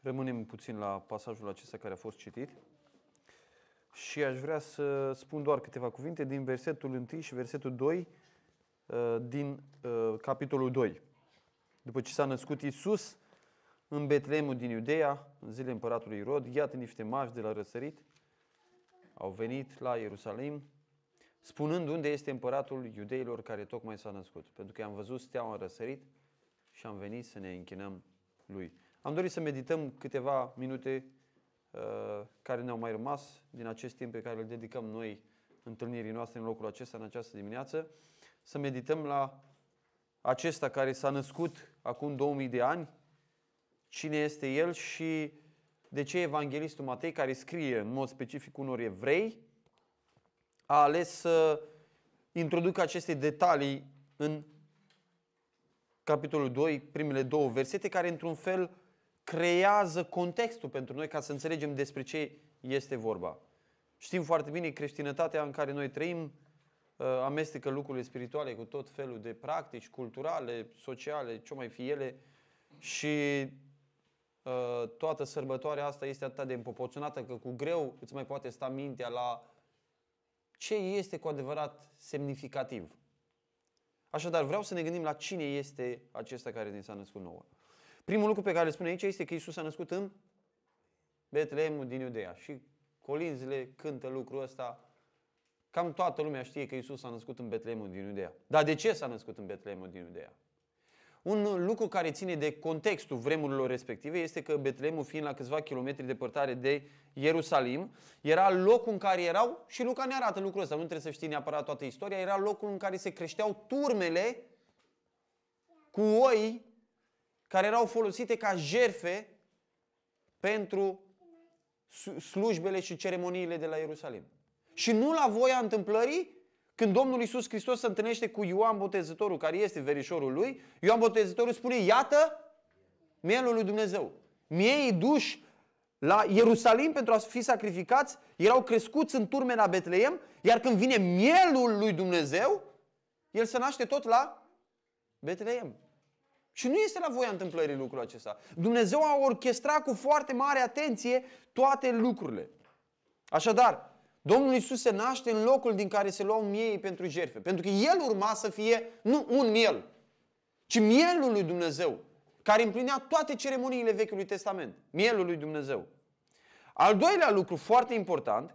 Rămânem puțin la pasajul acesta care a fost citit și aș vrea să spun doar câteva cuvinte din versetul 1 și versetul 2 uh, din uh, capitolul 2. După ce s-a născut Isus în Betleemul din Iudeea, în zilele împăratului Irod, iată niște mași de la răsărit au venit la Ierusalim, spunând unde este împăratul iudeilor care tocmai s-a născut. Pentru că am văzut steaua în răsărit și am venit să ne închinăm lui. Am dorit să medităm câteva minute uh, care ne-au mai rămas din acest timp pe care îl dedicăm noi întâlnirii noastre în locul acesta, în această dimineață, să medităm la acesta care s-a născut acum 2000 de ani, cine este el și de ce Evanghelistul Matei, care scrie în mod specific unor evrei, a ales să introducă aceste detalii în capitolul 2, primele două versete, care într-un fel creează contextul pentru noi ca să înțelegem despre ce este vorba. Știm foarte bine creștinătatea în care noi trăim uh, amestecă lucrurile spirituale cu tot felul de practici culturale, sociale, ce mai fi ele și uh, toată sărbătoarea asta este atât de împopoționată că cu greu îți mai poate sta mintea la ce este cu adevărat semnificativ. Așadar, vreau să ne gândim la cine este acesta care ne s-a născut nouă. Primul lucru pe care îl spune aici este că Isus s-a născut în Betleemul din Iudea. Și colinzile cântă lucrul ăsta. Cam toată lumea știe că Isus s-a născut în Betleemul din Iudea. Dar de ce s-a născut în Betleemul din Iudea? Un lucru care ține de contextul vremurilor respective este că Betleemul, fiind la câțiva kilometri departare de Ierusalim, era locul în care erau, și Luca ne arată lucrul ăsta, nu trebuie să știi neapărat toată istoria, era locul în care se creșteau turmele cu oi care erau folosite ca jerfe pentru slujbele și ceremoniile de la Ierusalim. Și nu la voia întâmplării, când Domnul Iisus Hristos se întâlnește cu Ioan Botezătorul, care este verișorul lui, Ioan Botezătorul spune, iată mielul lui Dumnezeu. Miei duși la Ierusalim pentru a fi sacrificați, erau crescuți în turme la Betleem, iar când vine mielul lui Dumnezeu, el se naște tot la Betleem. Și nu este la voia întâmplării lucrul acesta. Dumnezeu a orchestrat cu foarte mare atenție toate lucrurile. Așadar, Domnul Isus se naște în locul din care se luau miei pentru jertfe. Pentru că El urma să fie nu un miel, ci mielul lui Dumnezeu, care împlinea toate ceremoniile Vechiului Testament. Mielul lui Dumnezeu. Al doilea lucru foarte important,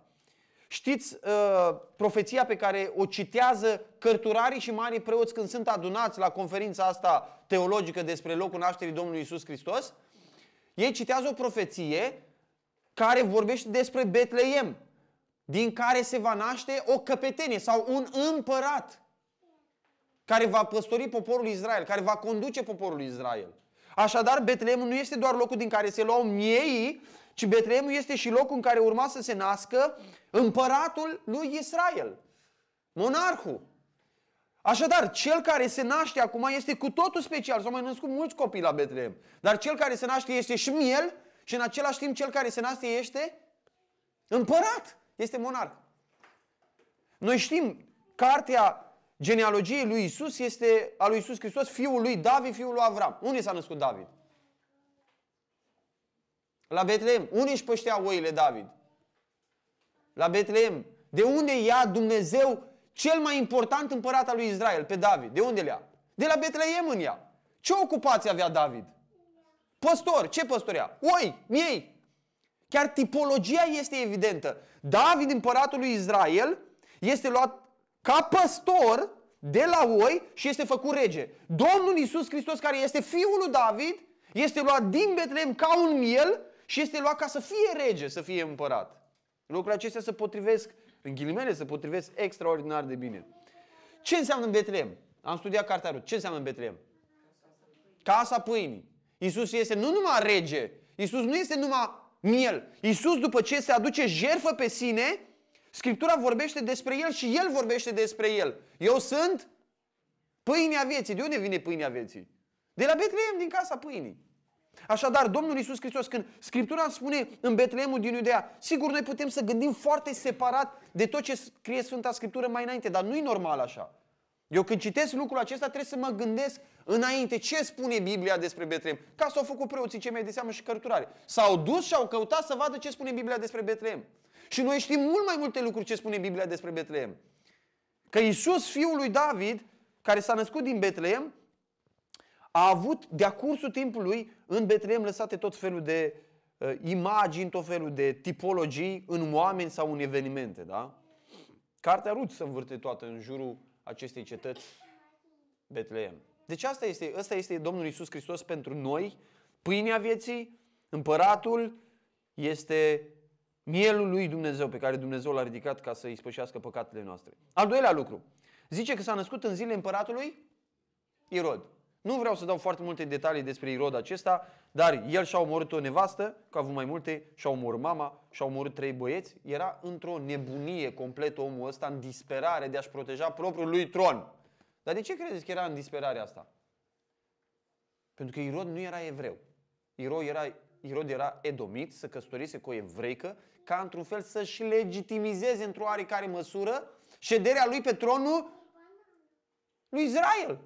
știți uh, profeția pe care o citează cărturarii și mari preoți când sunt adunați la conferința asta teologică despre locul nașterii Domnului Isus Hristos? Ei citează o profeție care vorbește despre Betleem, din care se va naște o căpetenie sau un împărat care va păstori poporul Israel, care va conduce poporul Israel. Așadar, Betleemul nu este doar locul din care se luau miei, ci Betleemul este și locul în care urma să se nască împăratul lui Israel, monarhul. Așadar, cel care se naște acum este cu totul special. S-au mai născut mulți copii la Betleem. Dar cel care se naște este și miel și în același timp cel care se naște este împărat. Este monarh. Noi știm, cartea genealogiei lui Isus este a lui Isus Hristos, fiul lui David, fiul lui Avram. Unde s-a născut David? La Betleem. Unde își păștea oile David? La Betleem. De unde ia Dumnezeu cel mai important împărat al lui Israel, pe David? De unde le ia? De la Betleem în ea. Ce ocupație avea David? Păstor. Ce păstorea? Oi, miei. Chiar tipologia este evidentă. David, împăratul lui Israel, este luat ca păstor de la oi și este făcut rege. Domnul Isus Hristos, care este fiul lui David, este luat din Betlehem ca un miel și este luat ca să fie rege, să fie împărat. Lucrurile acestea se potrivesc, în ghilimele, se potrivesc extraordinar de bine. Ce înseamnă în Betlehem? Am studiat cartea Rut. Ce înseamnă în Betlehem? Casa pâinii. Isus este nu numai rege, Isus nu este numai miel. Iisus după ce se aduce jerfă pe sine, Scriptura vorbește despre El și El vorbește despre El. Eu sunt pâinea vieții. De unde vine pâinea vieții? De la Betleem, din casa pâinii. Așadar, Domnul Iisus Hristos, când Scriptura spune în Betleemul din Iudea, sigur noi putem să gândim foarte separat de tot ce scrie Sfânta Scriptură mai înainte, dar nu e normal așa. Eu când citesc lucrul acesta trebuie să mă gândesc Înainte, ce spune Biblia despre Betlehem? Ca s-au făcut preoții cei mai de seamă și cărturare. S-au dus și au căutat să vadă ce spune Biblia despre Betlehem. Și noi știm mult mai multe lucruri ce spune Biblia despre Betlehem. Că Iisus, fiul lui David, care s-a născut din Betlehem, a avut de-a cursul timpului în Betlehem lăsate tot felul de uh, imagini, tot felul de tipologii în oameni sau în evenimente. Da? Cartea Rut se învârte toată în jurul acestei cetăți Betlehem. Deci asta este, asta este Domnul Isus Hristos pentru noi, pâinea vieții, împăratul, este mielul lui Dumnezeu pe care Dumnezeu l-a ridicat ca să îi spășească păcatele noastre. Al doilea lucru. Zice că s-a născut în zilele împăratului Irod. Nu vreau să dau foarte multe detalii despre Irod acesta, dar el și-a omorât o nevastă, că a avut mai multe, și-a omorât mama, și-a omorât trei băieți. Era într-o nebunie completă omul ăsta, în disperare de a-și proteja propriul lui tron. Dar de ce credeți că era în disperare asta? Pentru că Irod nu era evreu. Irod era, Irod era edomit, să căsătorise cu o evreică, ca într-un fel să-și legitimizeze într-o oarecare măsură șederea lui pe tronul lui Israel.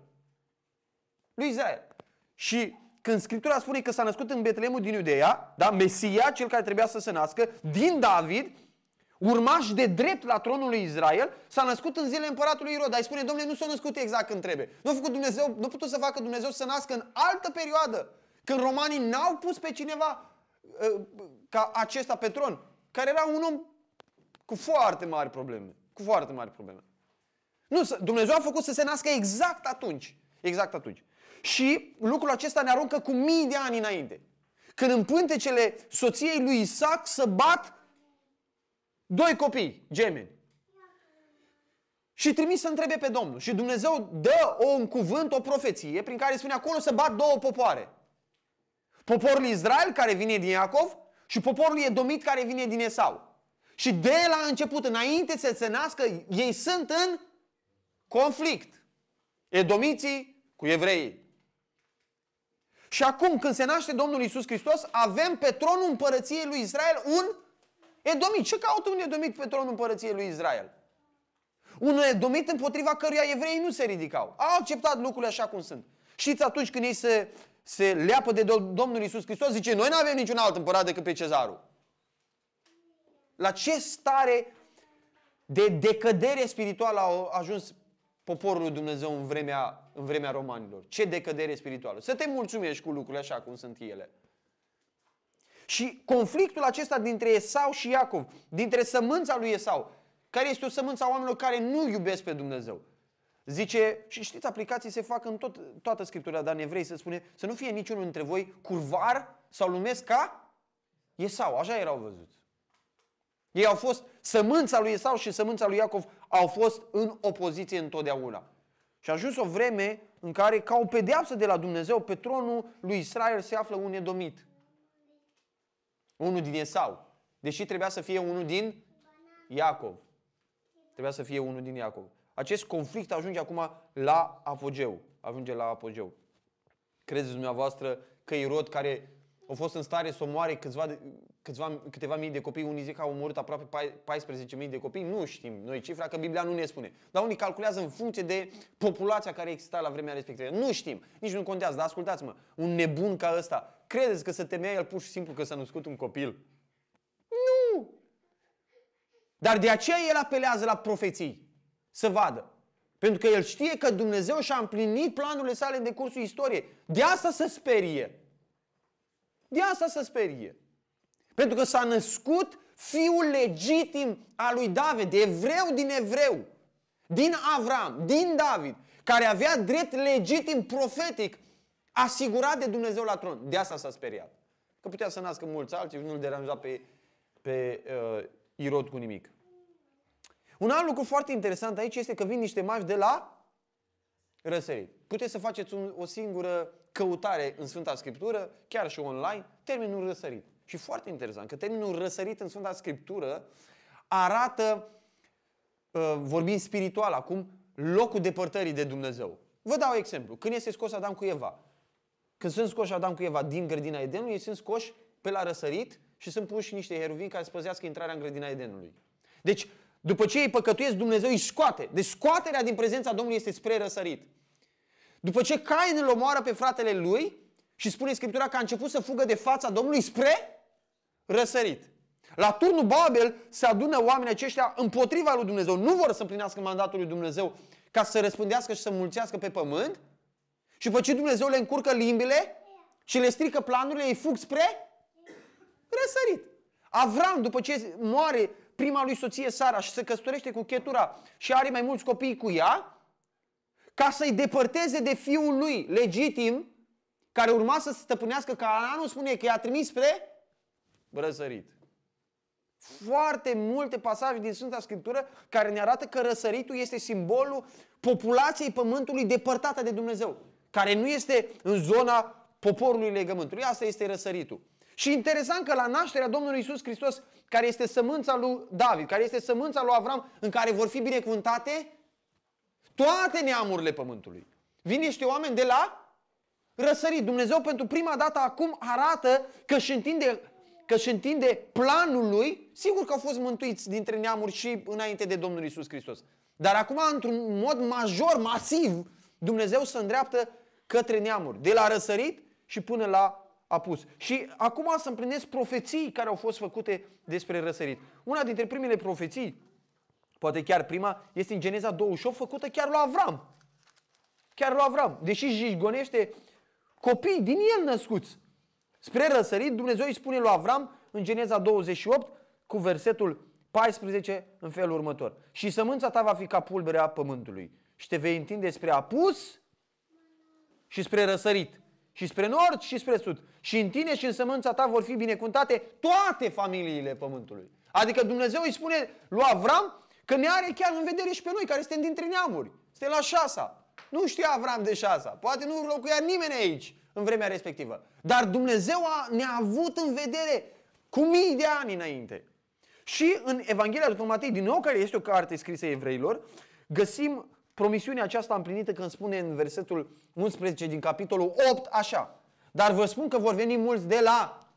Lui Israel. Și când Scriptura spune că s-a născut în Betlemul din Iudeea, da, Mesia, cel care trebuia să se nască, din David, urmaș de drept la tronul lui Israel, s-a născut în zilele împăratului Irod. Dar îi spune, domnule, nu s-a născut exact când trebuie. Nu a făcut Dumnezeu, nu a putut să facă Dumnezeu să nască în altă perioadă, când romanii n-au pus pe cineva uh, ca acesta pe tron, care era un om cu foarte mari probleme. Cu foarte mari probleme. Nu, Dumnezeu a făcut să se nască exact atunci. Exact atunci. Și lucrul acesta ne aruncă cu mii de ani înainte. Când în pântecele soției lui Isaac să bat doi copii, gemeni. Și trimis să întrebe pe Domnul. Și Dumnezeu dă o, un cuvânt, o profeție, prin care spune acolo să bat două popoare. Poporul Israel, care vine din Iacov, și poporul Edomit, care vine din Esau. Și de la început, înainte să se nască, ei sunt în conflict. Edomiții cu evreii. Și acum, când se naște Domnul Isus Hristos, avem pe tronul împărăției lui Israel un edomit. Ce caută un edomit pe tronul împărăției lui Israel? Un edomit împotriva căruia evreii nu se ridicau. Au acceptat lucrurile așa cum sunt. Știți, atunci când ei se, se leapă de Domnul Isus Hristos, zice, noi nu avem niciun alt împărat decât pe cezarul. La ce stare de decădere spirituală a ajuns poporul lui Dumnezeu în vremea, în vremea romanilor. Ce decădere spirituală. Să te mulțumești cu lucrurile așa cum sunt ele. Și conflictul acesta dintre Esau și Iacov, dintre sămânța lui Esau, care este o sămânță a oamenilor care nu iubesc pe Dumnezeu. Zice, și știți, aplicații se fac în tot, toată Scriptura, dar în evrei se spune să nu fie niciunul dintre voi curvar sau lumesc ca Esau. Așa erau văzuți. Ei au fost, sămânța lui Esau și sămânța lui Iacov au fost în opoziție întotdeauna. Și a ajuns o vreme în care, ca o pedeapsă de la Dumnezeu, pe tronul lui Israel se află un edomit. Unul din Esau. Deși trebuia să fie unul din Iacov. Trebuia să fie unul din Iacov. Acest conflict ajunge acum la apogeu. Ajunge la apogeu. Credeți dumneavoastră că Irod, care a fost în stare să omoare câțiva, câțiva, câteva mii de copii, unii zic că au omorât aproape 14.000 de copii, nu știm noi cifra, că Biblia nu ne spune. Dar unii calculează în funcție de populația care exista la vremea respectivă. Nu știm, nici nu contează, dar ascultați-mă, un nebun ca ăsta, credeți că să temea el pur și simplu că s-a născut un copil? Nu! Dar de aceea el apelează la profeții, să vadă. Pentru că el știe că Dumnezeu și-a împlinit planurile sale în decursul istoriei. De asta să sperie. De asta să sperie. Pentru că s-a născut fiul legitim al lui David, de evreu din evreu, din Avram, din David, care avea drept legitim profetic asigurat de Dumnezeu la tron. De asta s-a speriat. Că putea să nască mulți alții, nu-l deranja pe, pe uh, Irod cu nimic. Un alt lucru foarte interesant aici este că vin niște mași de la răsărit. Puteți să faceți un, o singură căutare în Sfânta Scriptură, chiar și online, termenul răsărit. Și foarte interesant că termenul răsărit în Sfânta Scriptură arată, uh, vorbind spiritual acum, locul depărtării de Dumnezeu. Vă dau exemplu. Când este scos Adam cu Eva, când sunt scoși Adam cu Eva din grădina Edenului, ei sunt scoși pe la răsărit și sunt puși niște heruvini care să păzească intrarea în grădina Edenului. Deci, după ce ei păcătuiesc, Dumnezeu îi scoate. Deci scoaterea din prezența Domnului este spre răsărit. După ce Cain îl omoară pe fratele lui și spune Scriptura că a început să fugă de fața Domnului spre răsărit. La turnul Babel se adună oamenii aceștia împotriva lui Dumnezeu. Nu vor să împlinească mandatul lui Dumnezeu ca să răspândească și să mulțească pe pământ. Și după ce Dumnezeu le încurcă limbile și le strică planurile, ei fug spre răsărit. Avram, după ce moare prima lui soție Sara și se căsătorește cu Chetura și are mai mulți copii cu ea, ca să-i depărteze de fiul lui legitim, care urma să stăpânească Canaanul, spune că i-a trimis spre răsărit. Foarte multe pasaje din Sfânta Scriptură care ne arată că răsăritul este simbolul populației pământului depărtată de Dumnezeu, care nu este în zona poporului legământului. Asta este răsăritul. Și interesant că la nașterea Domnului Isus Hristos, care este sămânța lui David, care este sămânța lui Avram, în care vor fi binecuvântate toate neamurile pământului. Vin niște oameni de la răsărit. Dumnezeu pentru prima dată acum arată că își întinde, că își întinde planul lui. Sigur că au fost mântuiți dintre neamuri și înainte de Domnul Isus Hristos. Dar acum, într-un mod major, masiv, Dumnezeu se îndreaptă către neamuri. De la răsărit și până la apus. Și acum să împlinesc profeții care au fost făcute despre răsărit. Una dintre primele profeții, poate chiar prima, este în Geneza 28, făcută chiar lui Avram. Chiar lui Avram. Deși jigonește copii din el născuți. Spre răsărit, Dumnezeu îi spune lui Avram în Geneza 28 cu versetul 14 în felul următor. Și sămânța ta va fi ca pulberea pământului și te vei întinde spre apus și spre răsărit și spre nord și spre sud. Și în tine și în sămânța ta vor fi binecuvântate toate familiile pământului. Adică Dumnezeu îi spune lui Avram că ne are chiar în vedere și pe noi, care suntem dintre neamuri. Suntem la șasa. Nu știa Avram de șasa. Poate nu locuia nimeni aici în vremea respectivă. Dar Dumnezeu a, ne-a avut în vedere cu mii de ani înainte. Și în Evanghelia după Matei, din nou, care este o carte scrisă evreilor, găsim promisiunea aceasta împlinită când spune în versetul 11 din capitolul 8 așa. Dar vă spun că vor veni mulți de la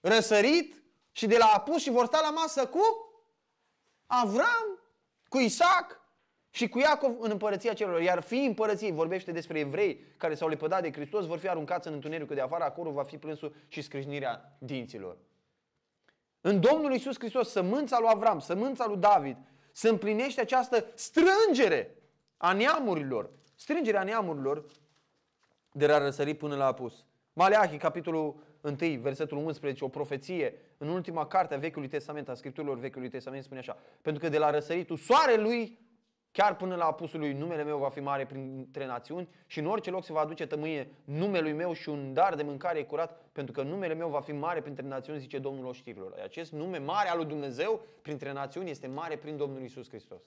răsărit și de la apus și vor sta la masă cu Avram, cu Isaac și cu Iacov în împărăția celor. Iar fiii împărăției, vorbește despre evrei care s-au lepădat de Hristos, vor fi aruncați în întunericul de afară, acolo va fi plânsul și scrâșnirea dinților. În Domnul Isus Hristos, sămânța lui Avram, sămânța lui David, se împlinește această strângere a neamurilor, strângerea neamurilor de la răsărit până la apus. Maleahi, capitolul 1, versetul 11, o profeție în ultima carte a Vechiului Testament, a Scripturilor Vechiului Testament, spune așa. Pentru că de la răsăritul soarelui, chiar până la apusul lui, numele meu va fi mare printre națiuni și în orice loc se va aduce tămâie numelui meu și un dar de mâncare curat, pentru că numele meu va fi mare printre națiuni, zice Domnul oștirilor. Acest nume mare al lui Dumnezeu printre națiuni este mare prin Domnul Isus Hristos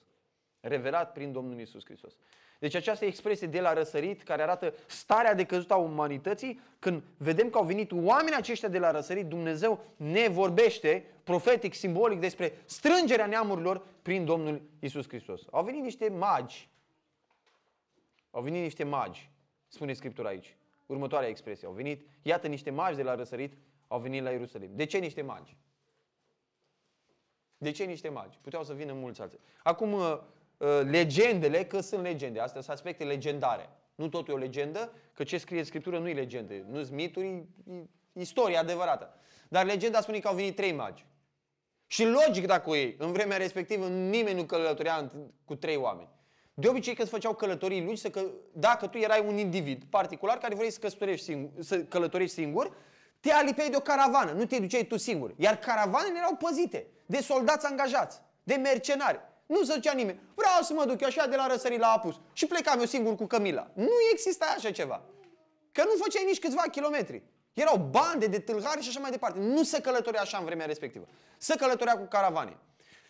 revelat prin Domnul Isus Hristos. Deci această expresie de la răsărit, care arată starea de căzut a umanității, când vedem că au venit oamenii aceștia de la răsărit, Dumnezeu ne vorbește profetic, simbolic despre strângerea neamurilor prin Domnul Isus Hristos. Au venit niște magi. Au venit niște magi, spune Scriptura aici. Următoarea expresie. Au venit, iată niște magi de la răsărit, au venit la Ierusalim. De ce niște magi? De ce niște magi? Puteau să vină mulți alții. Acum, Uh, legendele, că sunt legende. Astea sunt aspecte legendare. Nu totul e o legendă, că ce scrie în Scriptură nu e legendă. Nu sunt mituri, e istorie adevărată. Dar legenda spune că au venit trei magi. Și logic dacă ei, în vremea respectivă, nimeni nu călătorea cu trei oameni. De obicei când se făceau călătorii lungi, că, dacă tu erai un individ particular care vrei să, căsătorești singur, să călătorești singur, te alipeai de o caravană, nu te duceai tu singur. Iar caravanele erau păzite de soldați angajați, de mercenari. Nu se ducea nimeni. Vreau să mă duc eu așa de la răsărit la apus. Și plecam eu singur cu Camila. Nu exista așa ceva. Că nu făceai nici câțiva kilometri. Erau bande de tâlhari și așa mai departe. Nu se călătorea așa în vremea respectivă. Se călătorea cu caravane.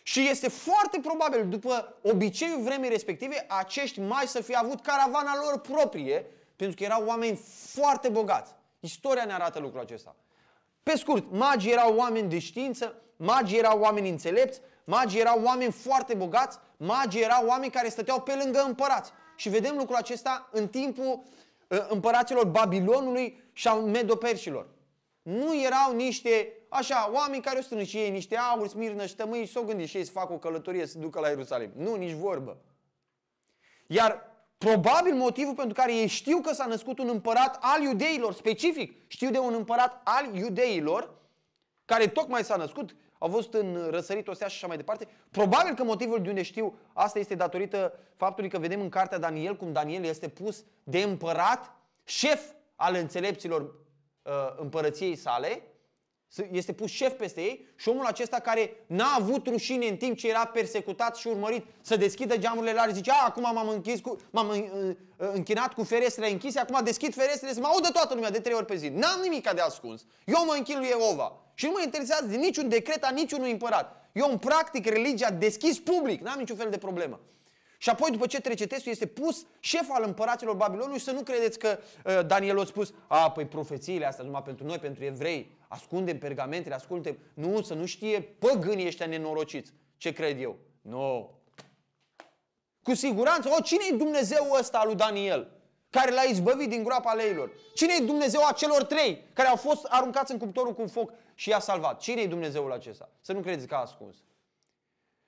Și este foarte probabil, după obiceiul vremii respective, acești mai să fie avut caravana lor proprie, pentru că erau oameni foarte bogați. Istoria ne arată lucrul acesta. Pe scurt, magii erau oameni de știință, magii erau oameni înțelepți, magii erau oameni foarte bogați, magii erau oameni care stăteau pe lângă împărați. Și vedem lucrul acesta în timpul ă, împăraților Babilonului și al Medoperșilor. Nu erau niște, așa, oameni care o strâng și ei niște aur, smirnă și ștămâi și s-o gândi și ei să facă o călătorie să ducă la Ierusalim. Nu, nici vorbă. Iar Probabil motivul pentru care ei știu că s-a născut un împărat al iudeilor, specific, știu de un împărat al iudeilor, care tocmai s-a născut, au văzut în răsărit o stea și așa mai departe. Probabil că motivul de unde știu asta este datorită faptului că vedem în cartea Daniel cum Daniel este pus de împărat, șef al înțelepților uh, împărăției sale, este pus șef peste ei și omul acesta care n-a avut rușine în timp ce era persecutat și urmărit să deschidă geamurile la zice, a, acum m-am, închis cu, m-am uh, uh, închinat cu ferestrele închise, acum deschid ferestrele să mă audă toată lumea de trei ori pe zi. N-am nimic de ascuns. Eu mă închin lui Jehova. Și nu mă interesează de niciun decret a niciunui împărat. Eu îmi practic religia deschis public, n-am niciun fel de problemă. Și apoi, după ce trece testul, este pus șef al împăraților Babilonului și să nu credeți că uh, Daniel a spus, a, păi profețiile astea numai pentru noi, pentru evrei, ascundem pergamentele, ascundem. Nu, să nu știe păgânii ăștia nenorociți. Ce cred eu? Nu. No. Cu siguranță, o, cine e Dumnezeu ăsta al lui Daniel? Care l-a izbăvit din groapa leilor? Cine e Dumnezeu a celor trei care au fost aruncați în cuptorul cu foc și i-a salvat? Cine e Dumnezeul acesta? Să nu credeți că a ascuns.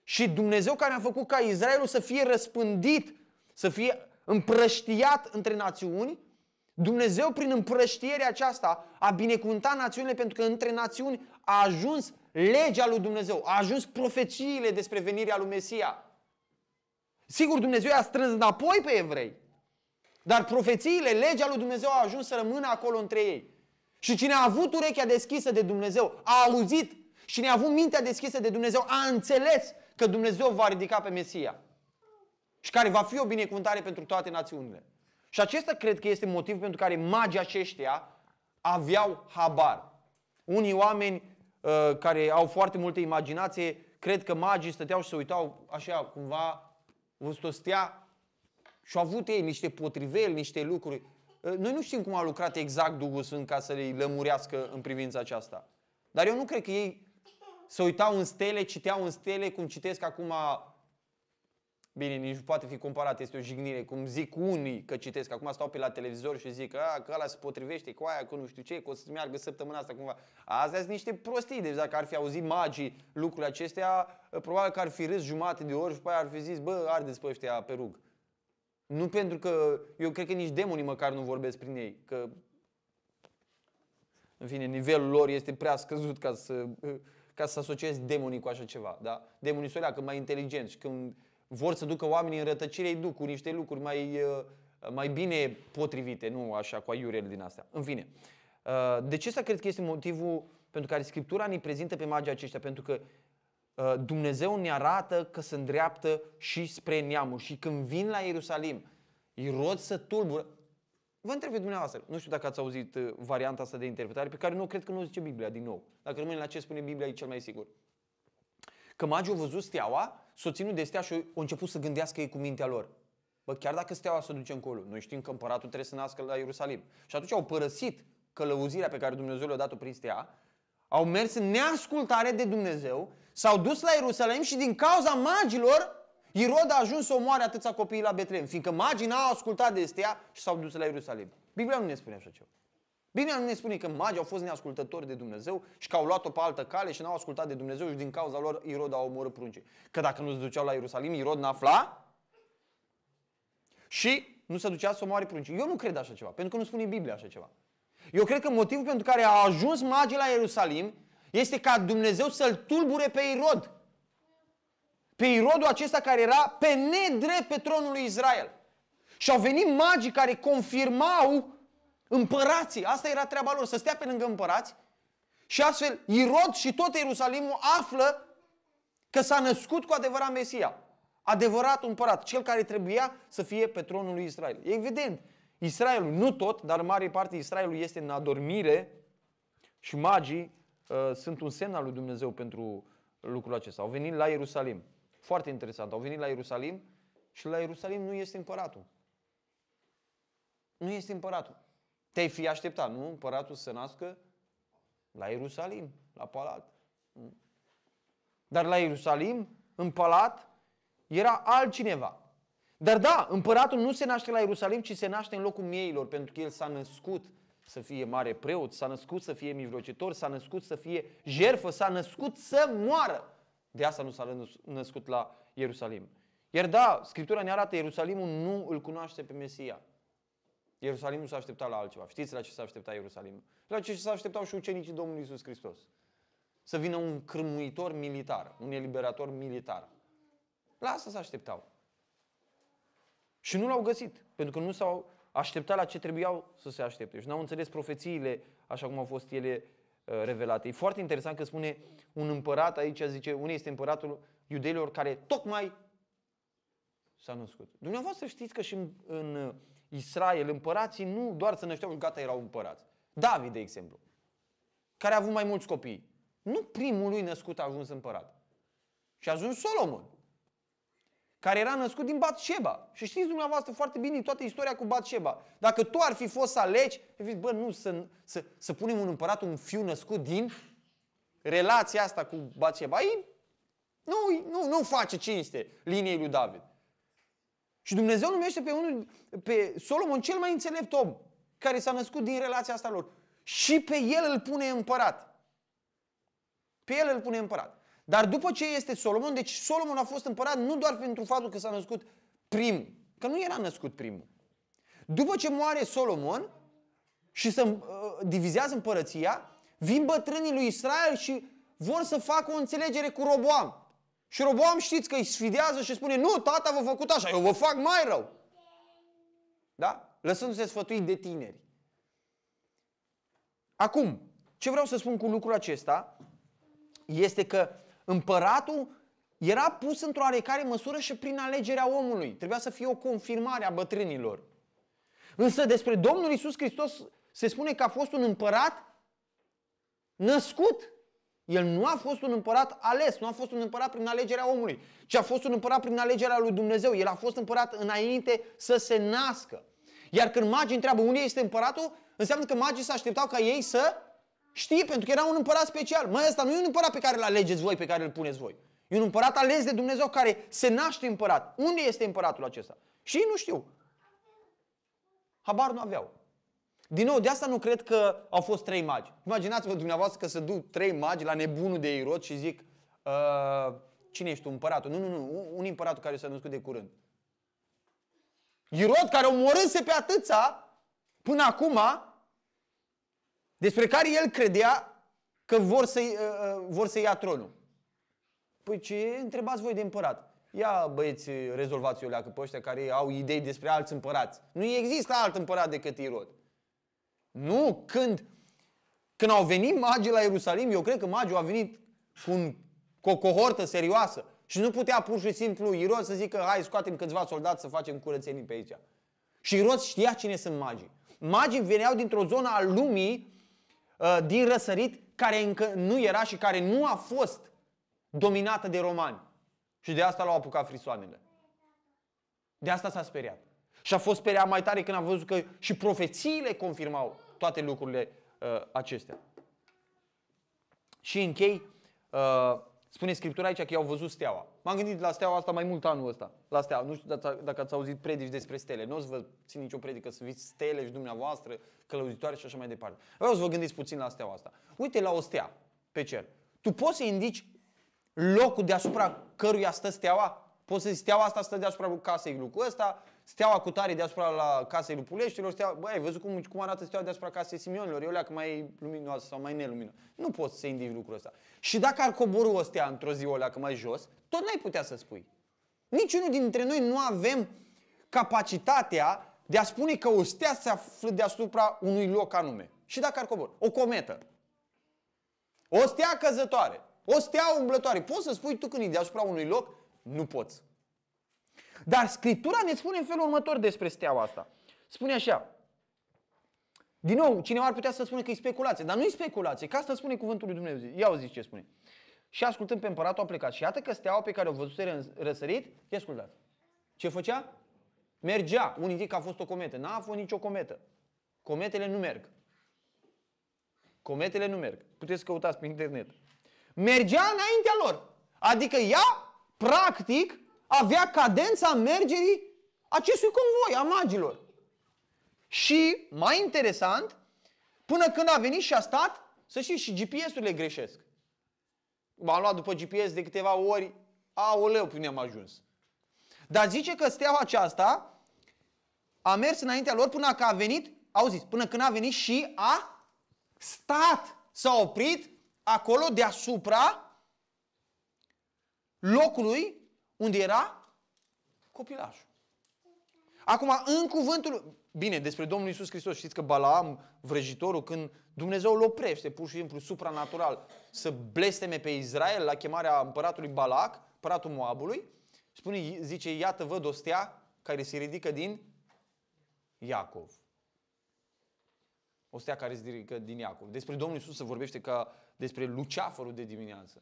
Și Dumnezeu care a făcut ca Israelul să fie răspândit, să fie împrăștiat între națiuni, Dumnezeu prin împrăștierea aceasta a binecuvântat națiunile pentru că între națiuni a ajuns legea lui Dumnezeu, a ajuns profețiile despre venirea lui Mesia. Sigur, Dumnezeu i-a strâns înapoi pe evrei, dar profețiile, legea lui Dumnezeu a ajuns să rămână acolo între ei. Și cine a avut urechea deschisă de Dumnezeu a auzit și cine a avut mintea deschisă de Dumnezeu a înțeles că Dumnezeu va ridica pe Mesia și care va fi o binecuvântare pentru toate națiunile. Și acesta cred că este motivul pentru care magii aceștia aveau habar. Unii oameni uh, care au foarte multă imaginație, cred că magii stăteau și se uitau așa cumva, văzut o stea și au avut ei niște potriveli, niște lucruri. Uh, noi nu știm cum a lucrat exact Duhul Sfânt ca să le lămurească în privința aceasta. Dar eu nu cred că ei se uitau în stele, citeau în stele, cum citesc acum Bine, nici nu poate fi comparat, este o jignire. Cum zic unii că citesc, acum stau pe la televizor și zic a, că ăla se potrivește cu aia, cu nu știu ce, că o să meargă săptămâna asta cumva. Astea sunt niște prostii, deci dacă ar fi auzit magii lucrurile acestea, probabil că ar fi râs jumate de ori și pe aia ar fi zis, bă, ardeți pe ăștia pe rug. Nu pentru că, eu cred că nici demonii măcar nu vorbesc prin ei, că în fine, nivelul lor este prea scăzut ca să, ca să asociezi demonii cu așa ceva. Da? Demonii sunt că mai inteligenți și când vor să ducă oamenii în rătăcire, îi duc cu niște lucruri mai, uh, mai bine potrivite, nu așa cu aiurele din astea. În fine, uh, de ce să cred că este motivul pentru care Scriptura ne prezintă pe magii aceștia? Pentru că uh, Dumnezeu ne arată că se îndreaptă și spre neamuri și când vin la Ierusalim, îi rod să tulbură. Vă întreb pe dumneavoastră, nu știu dacă ați auzit varianta asta de interpretare, pe care nu cred că nu zice Biblia din nou. Dacă rămâne la ce spune Biblia, e cel mai sigur. Că magii au văzut steaua, s-au ținut de stea și au început să gândească ei cu mintea lor. Bă, chiar dacă steaua se duce încolo, noi știm că împăratul trebuie să nască la Ierusalim. Și atunci au părăsit călăuzirea pe care Dumnezeu le-a dat-o prin stea, au mers în neascultare de Dumnezeu, s-au dus la Ierusalim și din cauza magilor, Irod a ajuns să omoare atâția copii la Betlehem, fiindcă magii n-au ascultat de stea și s-au dus la Ierusalim. Biblia nu ne spune așa ceva. Biblia nu ne spune că magii au fost neascultători de Dumnezeu și că au luat-o pe altă cale și n-au ascultat de Dumnezeu și din cauza lor Irod a omorât pruncii. Că dacă nu se duceau la Ierusalim, Irod n-afla și nu se ducea să omoare pruncii. Eu nu cred așa ceva, pentru că nu spune Biblia așa ceva. Eu cred că motivul pentru care au ajuns magii la Ierusalim este ca Dumnezeu să-l tulbure pe Irod. Pe Irodul acesta care era pe nedrept pe tronul lui Israel. Și au venit magii care confirmau Împărații, asta era treaba lor, să stea pe lângă împărați și astfel Irod și tot Ierusalimul află că s-a născut cu adevărat Mesia. Adevărat împărat, cel care trebuia să fie pe tronul lui Israel. E evident, Israelul, nu tot, dar în mare parte Israelul este în adormire și magii uh, sunt un semn al lui Dumnezeu pentru lucrul acesta. Au venit la Ierusalim. Foarte interesant. Au venit la Ierusalim și la Ierusalim nu este împăratul. Nu este împăratul. Te-ai fi așteptat, nu? Împăratul să se nască la Ierusalim, la palat. Dar la Ierusalim, în palat, era altcineva. Dar da, împăratul nu se naște la Ierusalim, ci se naște în locul mieilor, pentru că el s-a născut să fie mare preot, s-a născut să fie mijlocitor, s-a născut să fie jerfă, s-a născut să moară. De asta nu s-a născut la Ierusalim. Iar da, Scriptura ne arată, Ierusalimul nu îl cunoaște pe Mesia. Ierusalimul s-a așteptat la altceva. Știți la ce s-a așteptat Ierusalimul? La ce s-a așteptau și ucenicii Domnului Isus Hristos. Să vină un cârmuitor militar, un eliberator militar. La asta s-a așteptau. Și nu l-au găsit, pentru că nu s-au așteptat la ce trebuiau să se aștepte. Și n-au înțeles profețiile așa cum au fost ele uh, revelate. E foarte interesant că spune un împărat, aici zice, unde este împăratul iudeilor care tocmai s-a născut. Dumneavoastră știți că și în, în Israel împărații nu doar să nășteau și gata erau împărați. David, de exemplu, care a avut mai mulți copii. Nu primul lui născut a ajuns împărat. Și a ajuns Solomon care era născut din Batșeba. Și știți dumneavoastră foarte bine toată istoria cu Batșeba. Dacă tu ar fi fost să alegi, ai zis, bă, nu, să, să, să punem un împărat, un fiu născut din relația asta cu Batșeba. Ei, nu, nu, nu face cinste liniei lui David. Și Dumnezeu numește pe, unul, pe Solomon cel mai înțelept om care s-a născut din relația asta lor. Și pe el îl pune împărat. Pe el îl pune împărat. Dar după ce este Solomon, deci Solomon a fost împărat nu doar pentru faptul că s-a născut primul, că nu era născut primul. După ce moare Solomon și se uh, divizează împărăția, vin bătrânii lui Israel și vor să facă o înțelegere cu Roboam. Și Roboam știți că îi sfidează și spune, nu, tata v-a făcut așa, eu vă fac mai rău. Da? Lăsându-se sfătuit de tineri. Acum, ce vreau să spun cu lucrul acesta este că împăratul era pus într-o oarecare măsură și prin alegerea omului. Trebuia să fie o confirmare a bătrânilor. Însă despre Domnul Isus Hristos se spune că a fost un împărat născut. El nu a fost un împărat ales, nu a fost un împărat prin alegerea omului, ci a fost un împărat prin alegerea lui Dumnezeu. El a fost împărat înainte să se nască. Iar când magii întreabă unde este împăratul, înseamnă că magii se așteptau ca ei să Știi, pentru că era un împărat special. Mă, ăsta nu e un împărat pe care îl alegeți voi, pe care îl puneți voi. E un împărat ales de Dumnezeu care se naște împărat. Unde este împăratul acesta? Și ei nu știu. Habar nu aveau. Din nou, de asta nu cred că au fost trei magi. Imaginați-vă dumneavoastră că se duc trei magi la nebunul de Irod și zic uh, cine ești tu, împăratul? Nu, nu, nu, un împăratul care s-a născut de curând. Irod care omorâse pe atâța până acum despre care el credea că vor să, uh, uh, vor să ia tronul. Păi ce întrebați voi de împărat? Ia băieți, rezolvați-o leacă pe ăștia care au idei despre alți împărați. Nu există alt împărat decât Irod. Nu, când, când au venit magii la Ierusalim, eu cred că magii au venit cu, un, cu o cohortă serioasă. Și nu putea pur și simplu Irod să zică, hai scoatem câțiva soldați să facem curățenii pe aici. Și Irod știa cine sunt magii. Magii veneau dintr-o zonă a lumii Uh, din răsărit care încă nu era și care nu a fost dominată de romani. Și de asta l-au apucat frisoanele. De asta s-a speriat. Și a fost speriat mai tare când a văzut că și profețiile confirmau toate lucrurile uh, acestea. Și închei, uh, spune Scriptura aici că i-au văzut steaua. M-am gândit la steaua asta mai mult anul ăsta. La steaua. Nu știu dacă ați auzit predici despre stele. Nu o să vă țin nicio predică să viți stele și dumneavoastră, călăuzitoare și așa mai departe. Vreau să vă gândiți puțin la steaua asta. Uite la o stea pe cer. Tu poți să indici locul deasupra căruia stă steaua? Poți să zici, steaua asta stă deasupra casei lui ăsta, steaua cu tare deasupra la casei lui Puleștilor, steaua... Băi, ai văzut cum, cum arată steaua deasupra casei Simionilor? E o leacă mai luminoasă sau mai nelumină. Nu poți să indici lucrul ăsta. Și dacă ar coborâ o stea într-o zi o leacă mai jos, tot n-ai putea să spui. Niciunul dintre noi nu avem capacitatea de a spune că o stea se află deasupra unui loc anume. Și dacă ar cobor, o cometă, o stea căzătoare, o stea umblătoare, poți să spui tu când e deasupra unui loc? Nu poți. Dar Scriptura ne spune în felul următor despre steaua asta. Spune așa, din nou, cineva ar putea să spună că e speculație, dar nu e speculație, că asta spune cuvântul lui Dumnezeu. Ia o zici ce spune. Și ascultând pe împăratul a plecat. Și iată că steaua pe care o văzuse răsărit, ce ascultați? Ce făcea? Mergea. Unii zic că a fost o cometă. N-a fost nicio cometă. Cometele nu merg. Cometele nu merg. Puteți să căutați pe internet. Mergea înaintea lor. Adică ea, practic, avea cadența mergerii acestui convoi a magilor. Și, mai interesant, până când a venit și a stat, să știți, și GPS-urile greșesc. M-am luat după GPS de câteva ori, aoleu, până am ajuns. Dar zice că steaua aceasta a mers înaintea lor până că a venit, auziți, până când a venit și a stat, s-a oprit acolo deasupra locului unde era copilașul. Acum, în cuvântul... Bine, despre Domnul Isus Hristos, știți că Balaam, vrăjitorul, când Dumnezeu îl oprește, pur și simplu, supranatural, să blesteme pe Israel la chemarea împăratului Balac, împăratul Moabului, spune, zice, iată, văd o stea care se ridică din Iacov. O stea care se ridică din Iacov. Despre Domnul Isus se vorbește ca despre luceafărul de dimineață.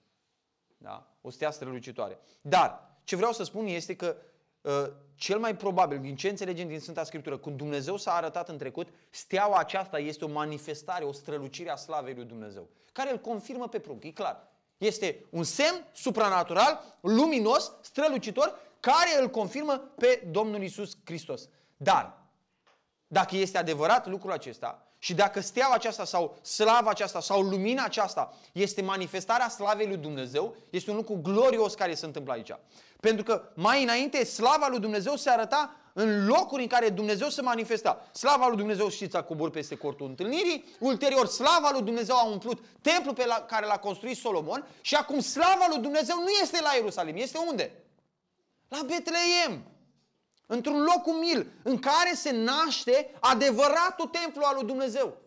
Da? O stea strălucitoare. Dar, ce vreau să spun este că uh, cel mai probabil, din ce înțelegem din Sfânta Scriptură, când Dumnezeu s-a arătat în trecut, steaua aceasta este o manifestare, o strălucire a slavei lui Dumnezeu, care îl confirmă pe prunc, e clar. Este un semn supranatural, luminos, strălucitor, care îl confirmă pe Domnul Isus Hristos. Dar, dacă este adevărat lucrul acesta și dacă steaua aceasta sau slava aceasta sau lumina aceasta este manifestarea slavei lui Dumnezeu, este un lucru glorios care se întâmplă aici. Pentru că mai înainte slava lui Dumnezeu se arăta în locuri în care Dumnezeu se manifesta. Slava lui Dumnezeu, știți, a coborât peste cortul întâlnirii, ulterior slava lui Dumnezeu a umplut templul pe la, care l-a construit Solomon și acum slava lui Dumnezeu nu este la Ierusalim, este unde? La Betleem într-un loc umil, în care se naște adevăratul templu al lui Dumnezeu.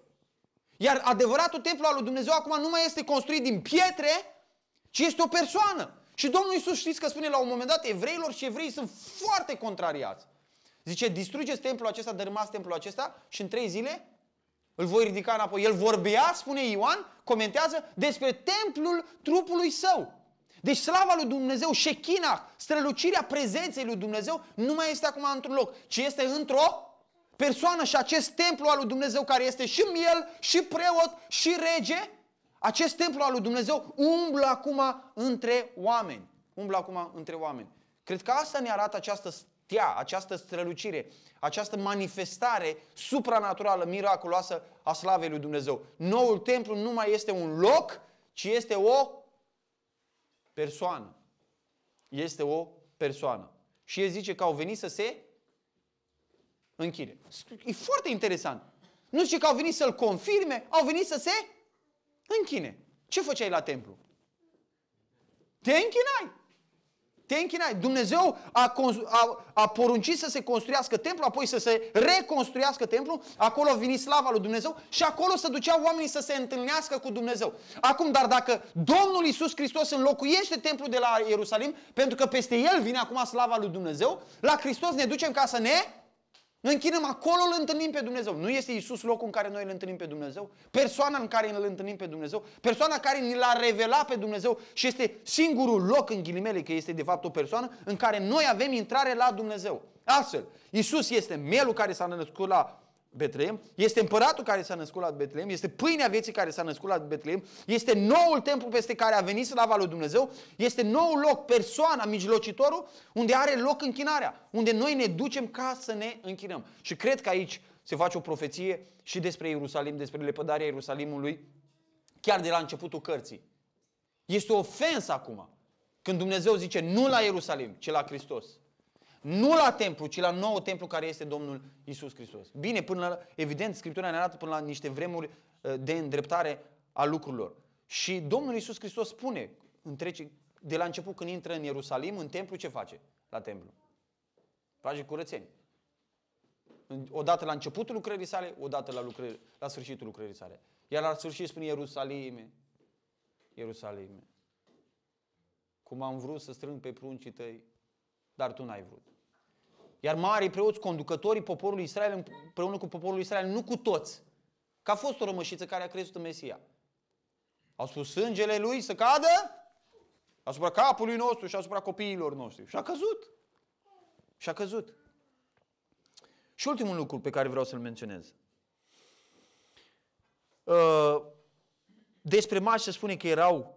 Iar adevăratul templu al lui Dumnezeu acum nu mai este construit din pietre, ci este o persoană. Și Domnul Iisus știți că spune la un moment dat evreilor și evreii sunt foarte contrariați. Zice, distrugeți templul acesta, dărâmați templul acesta și în trei zile îl voi ridica înapoi. El vorbea, spune Ioan, comentează, despre templul trupului său. Deci slava lui Dumnezeu, șechina, strălucirea prezenței lui Dumnezeu nu mai este acum într-un loc, ci este într-o persoană și acest templu al lui Dumnezeu care este și miel, și preot, și rege, acest templu al lui Dumnezeu umblă acum între oameni. Umblă acum între oameni. Cred că asta ne arată această stea, această strălucire, această manifestare supranaturală, miraculoasă a slavei lui Dumnezeu. Noul templu nu mai este un loc, ci este o persoană. Este o persoană. Și el zice că au venit să se închide. E foarte interesant. Nu zice că au venit să-l confirme, au venit să se închine. Ce făceai la templu? Te închinai. Te închinai. Dumnezeu a, a, a poruncit să se construiască templu, apoi să se reconstruiască templu, acolo a venit slava lui Dumnezeu și acolo se duceau oamenii să se întâlnească cu Dumnezeu. Acum, dar dacă Domnul Isus Hristos înlocuiește templul de la Ierusalim, pentru că peste el vine acum slava lui Dumnezeu, la Hristos ne ducem ca să ne noi închinăm acolo, îl întâlnim pe Dumnezeu. Nu este Isus locul în care noi îl întâlnim pe Dumnezeu? Persoana în care îl întâlnim pe Dumnezeu? Persoana care ni l-a revelat pe Dumnezeu și este singurul loc în ghilimele, că este de fapt o persoană în care noi avem intrare la Dumnezeu. Astfel, Isus este mielul care s-a născut la Betleem, este împăratul care s-a născut la Betleem, este pâinea vieții care s-a născut la Betleem, este noul templu peste care a venit slava lui Dumnezeu, este noul loc, persoana, mijlocitorul, unde are loc închinarea, unde noi ne ducem ca să ne închinăm. Și cred că aici se face o profeție și despre Ierusalim, despre lepădarea Ierusalimului, chiar de la începutul cărții. Este o ofensă acum, când Dumnezeu zice nu la Ierusalim, ci la Hristos. Nu la templu, ci la nou templu care este Domnul Isus Hristos. Bine, până la, evident, Scriptura ne arată până la niște vremuri uh, de îndreptare a lucrurilor. Și Domnul Isus Hristos spune, întrece, de la început când intră în Ierusalim, în templu, ce face la templu? Face curățenie. Odată la începutul lucrării sale, odată la, lucrări, la sfârșitul lucrării sale. Iar la sfârșit spune Ierusalime, Ierusalime, cum am vrut să strâng pe pruncii tăi, dar tu n-ai vrut. Iar marii preoți, conducătorii poporului Israel împreună cu poporul Israel, nu cu toți, că a fost o rămășiță care a crezut în Mesia. Au spus sângele lui să cadă asupra capului nostru și asupra copiilor noștri. Și a căzut. Și a căzut. Și ultimul lucru pe care vreau să-l menționez. Uh, despre mași se spune că erau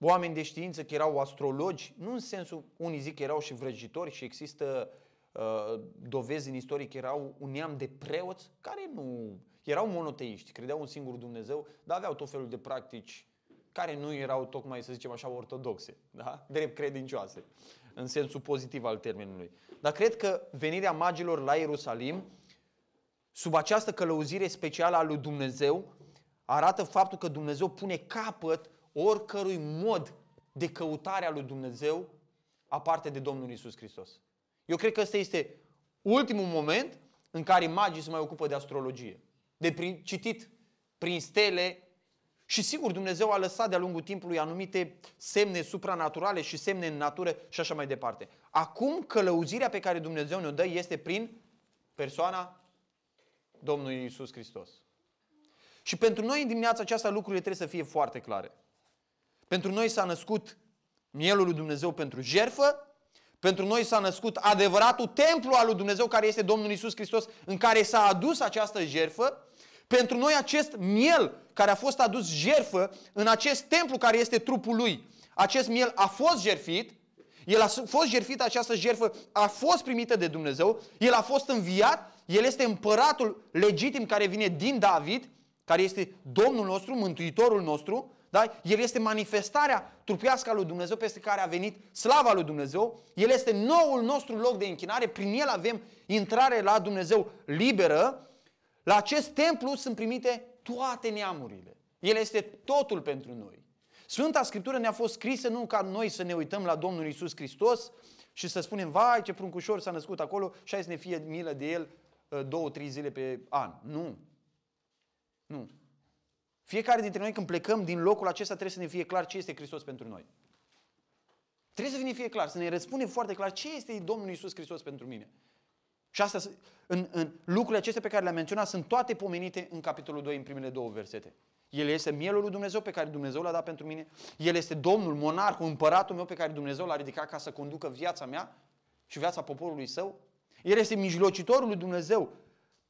oameni de știință, că erau astrologi, nu în sensul, unii zic că erau și vrăjitori și există uh, dovezi în istorie că erau un neam de preoți care nu erau monoteiști, credeau în singur Dumnezeu, dar aveau tot felul de practici care nu erau tocmai, să zicem așa, ortodoxe, da? drept credincioase, în sensul pozitiv al termenului. Dar cred că venirea magilor la Ierusalim, sub această călăuzire specială a lui Dumnezeu, arată faptul că Dumnezeu pune capăt oricărui mod de căutare a lui Dumnezeu aparte de Domnul Isus Hristos. Eu cred că ăsta este ultimul moment în care magii se mai ocupă de astrologie, de prin, citit prin stele și sigur Dumnezeu a lăsat de-a lungul timpului anumite semne supranaturale și semne în natură și așa mai departe. Acum călăuzirea pe care Dumnezeu ne-o dă este prin persoana Domnului Isus Hristos. Și pentru noi în dimineața aceasta lucrurile trebuie să fie foarte clare. Pentru noi s-a născut mielul lui Dumnezeu pentru jerfă, pentru noi s-a născut adevăratul templu al lui Dumnezeu care este Domnul Isus Hristos în care s-a adus această jerfă. Pentru noi acest miel care a fost adus jerfă în acest templu care este trupul lui, acest miel a fost jerfit, el a fost jerfit, această jerfă a fost primită de Dumnezeu, el a fost înviat, el este împăratul legitim care vine din David, care este Domnul nostru, Mântuitorul nostru, da? El este manifestarea trupească a lui Dumnezeu peste care a venit slava lui Dumnezeu. El este noul nostru loc de închinare. Prin el avem intrare la Dumnezeu liberă. La acest templu sunt primite toate neamurile. El este totul pentru noi. Sfânta Scriptură ne-a fost scrisă nu ca noi să ne uităm la Domnul Isus Hristos și să spunem, vai ce pruncușor s-a născut acolo și hai să ne fie milă de el ă, două, trei zile pe an. Nu. Nu. Fiecare dintre noi când plecăm din locul acesta trebuie să ne fie clar ce este Hristos pentru noi. Trebuie să ne fie clar, să ne răspundem foarte clar ce este Domnul Isus Hristos pentru mine. Și asta, în, în lucrurile acestea pe care le-am menționat, sunt toate pomenite în capitolul 2, în primele două versete. El este mielul lui Dumnezeu pe care Dumnezeu l-a dat pentru mine. El este Domnul, monarhul, împăratul meu pe care Dumnezeu l-a ridicat ca să conducă viața mea și viața poporului său. El este mijlocitorul lui Dumnezeu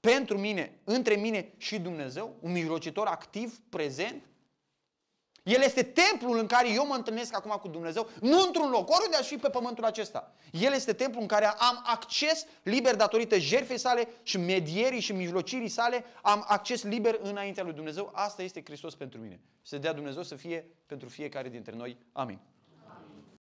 pentru mine, între mine și Dumnezeu, un mijlocitor activ, prezent. El este templul în care eu mă întâlnesc acum cu Dumnezeu, nu într-un loc, oriunde aș fi pe pământul acesta. El este templul în care am acces liber datorită jertfei sale și medierii și mijlocirii sale, am acces liber înaintea lui Dumnezeu. Asta este Hristos pentru mine. Să dea Dumnezeu să fie pentru fiecare dintre noi. Amin.